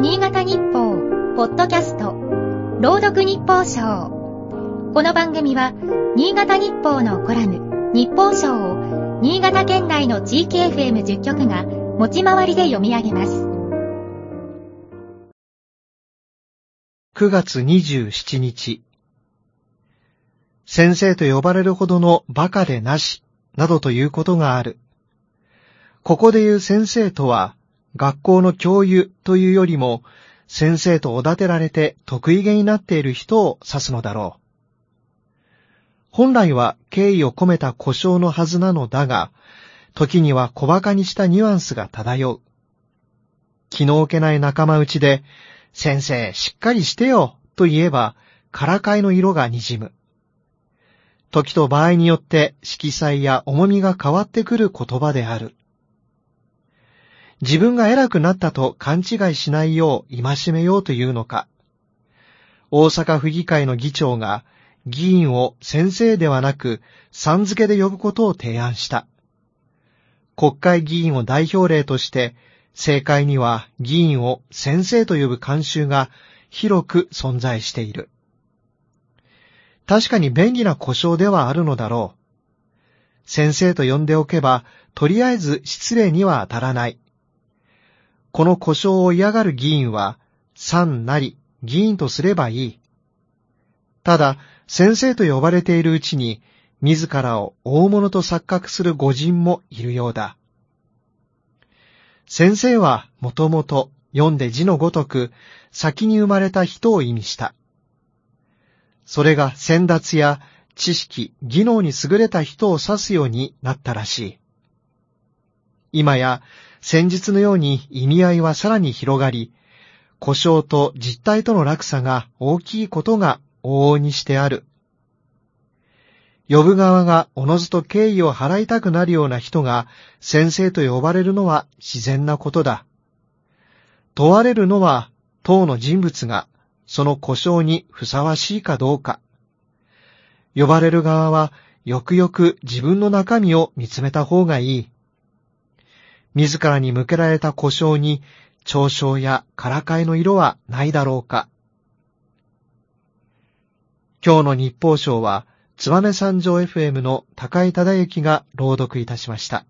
新潟日報、ポッドキャスト、朗読日報賞。この番組は、新潟日報のコラム、日報賞を、新潟県内の地域 FM10 局が、持ち回りで読み上げます。9月27日。先生と呼ばれるほどの馬鹿でなし、などということがある。ここで言う先生とは、学校の教諭というよりも、先生とおだてられて得意げになっている人を指すのだろう。本来は敬意を込めた故障のはずなのだが、時には小馬鹿にしたニュアンスが漂う。気の置けない仲間内で、先生しっかりしてよと言えば、からかいの色が滲む。時と場合によって色彩や重みが変わってくる言葉である。自分が偉くなったと勘違いしないよう戒めようというのか。大阪府議会の議長が議員を先生ではなくさん付けで呼ぶことを提案した。国会議員を代表例として政界には議員を先生と呼ぶ慣習が広く存在している。確かに便利な故障ではあるのだろう。先生と呼んでおけば、とりあえず失礼には当たらない。この故障を嫌がる議員は、三なり議員とすればいい。ただ、先生と呼ばれているうちに、自らを大物と錯覚する御人もいるようだ。先生はもともと読んで字のごとく先に生まれた人を意味した。それが先達や知識、技能に優れた人を指すようになったらしい。今や先日のように意味合いはさらに広がり、故障と実態との落差が大きいことが往々にしてある。呼ぶ側がおのずと敬意を払いたくなるような人が先生と呼ばれるのは自然なことだ。問われるのは当の人物がその故障にふさわしいかどうか。呼ばれる側はよくよく自分の中身を見つめた方がいい。自らに向けられた故障に嘲笑やからかいの色はないだろうか。今日の日報賞は、つばめ三条 FM の高井忠之が朗読いたしました。